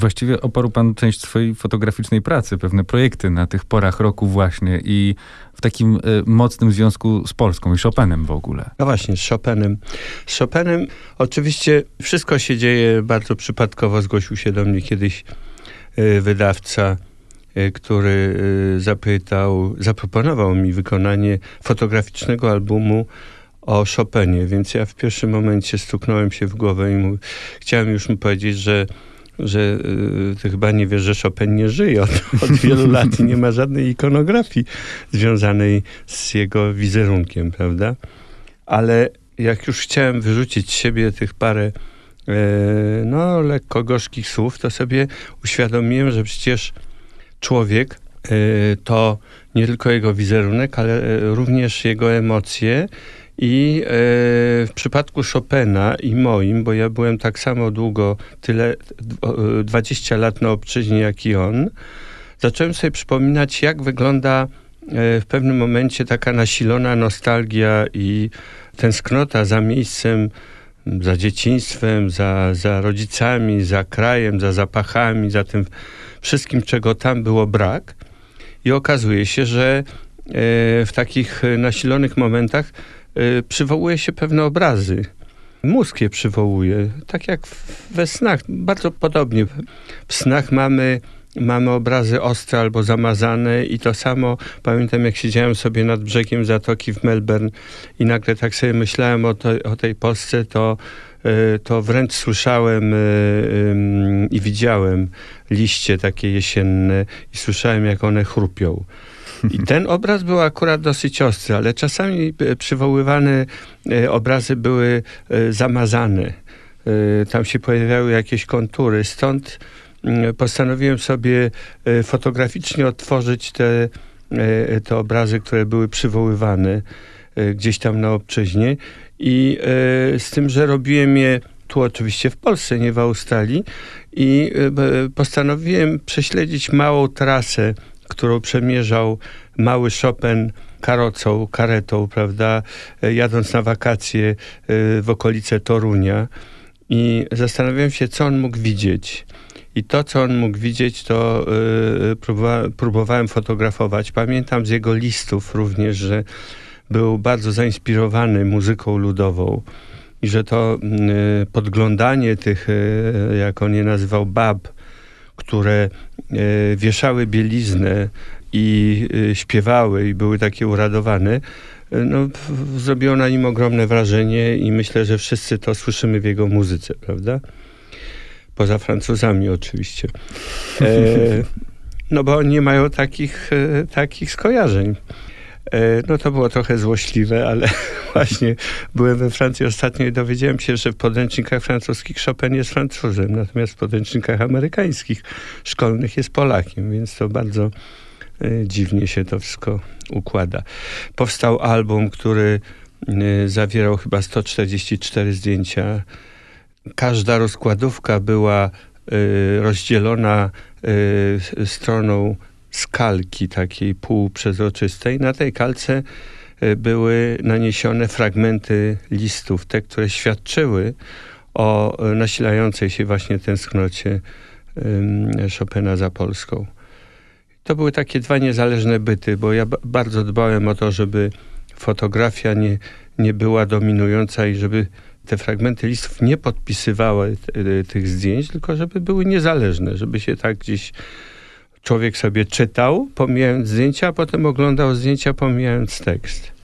Właściwie oparł pan część swojej fotograficznej pracy, pewne projekty na tych porach roku właśnie i w takim y, mocnym związku z Polską i Chopinem w ogóle. No właśnie, z Chopinem. Z Chopinem oczywiście wszystko się dzieje bardzo przypadkowo. Zgłosił się do mnie kiedyś y, wydawca, y, który zapytał, zaproponował mi wykonanie fotograficznego albumu o Chopinie, więc ja w pierwszym momencie stuknąłem się w głowę i mu, chciałem już mu powiedzieć, że że y, ty chyba nie wiesz, że Chopin nie żyje od, od wielu lat i nie ma żadnej ikonografii związanej z jego wizerunkiem, prawda? Ale jak już chciałem wyrzucić z siebie tych parę e, no, lekko gorzkich słów, to sobie uświadomiłem, że przecież człowiek e, to nie tylko jego wizerunek, ale e, również jego emocje i e, w przypadku Chopina i moim, bo ja byłem tak samo długo, tyle, 20 lat na obczyźnie jak i on, zacząłem sobie przypominać, jak wygląda e, w pewnym momencie taka nasilona nostalgia i tęsknota za miejscem, za dzieciństwem, za, za rodzicami, za krajem, za zapachami, za tym wszystkim, czego tam było brak. I okazuje się, że e, w takich nasilonych momentach przywołuje się pewne obrazy. Mózg je przywołuje, tak jak we snach, bardzo podobnie. W snach mamy, mamy obrazy ostre albo zamazane i to samo pamiętam, jak siedziałem sobie nad brzegiem zatoki w Melbourne i nagle tak sobie myślałem o, o tej Polsce, to, y, to wręcz słyszałem y, i widziałem liście takie jesienne i słyszałem, jak one chrupią. I ten obraz był akurat dosyć ostry, ale czasami e, przywoływane e, obrazy były e, zamazane. Tam się pojawiały jakieś kontury. Stąd mm, postanowiłem sobie fotograficznie odtworzyć te, te obrazy, które były przywoływane gdzieś tam na obczyźnie. I z tym, że robiłem je tu oczywiście w Polsce, nie w Australii. I postanowiłem prześledzić małą trasę którą przemierzał mały Chopin karocą, karetą, prawda, e, jadąc na wakacje e, w okolice Torunia. I zastanawiałem się, co on mógł widzieć. I to, co on mógł widzieć, to yy, próbowałem fotografować. Pamiętam z jego listów również, że był bardzo zainspirowany muzyką ludową i że to yy, podglądanie tych, jak on je nazywał, bab, które e, wieszały bieliznę i e, śpiewały i były takie uradowane, e, no, zrobiło na nim ogromne wrażenie i myślę, że wszyscy to słyszymy w jego muzyce, prawda? Poza Francuzami oczywiście. E, no bo oni nie mają takich, takich skojarzeń. E, no to było trochę złośliwe, ale właśnie byłem we Francji ostatnio i dowiedziałem się, że w podręcznikach francuskich Chopin jest Francuzem, natomiast w podręcznikach amerykańskich szkolnych jest Polakiem, więc to bardzo e, dziwnie się to wszystko układa. Powstał album, który e, zawierał chyba 144 zdjęcia. Każda rozkładówka była rozdzielona stroną z kalki takiej półprzezroczystej. Na tej kalce e, były naniesione fragmenty listów, te, które świadczyły o e, nasilającej się właśnie tęsknocie Chopina za Polską. To były takie dwa niezależne byty, bo ja bardzo dbałem o to, żeby fotografia nie, nie była dominująca i żeby te fragmenty listów nie podpisywały tych zdjęć, tylko żeby były niezależne, żeby się tak gdzieś człowiek sobie czytał, pomijając zdjęcia, a potem oglądał zdjęcia, pomijając tekst.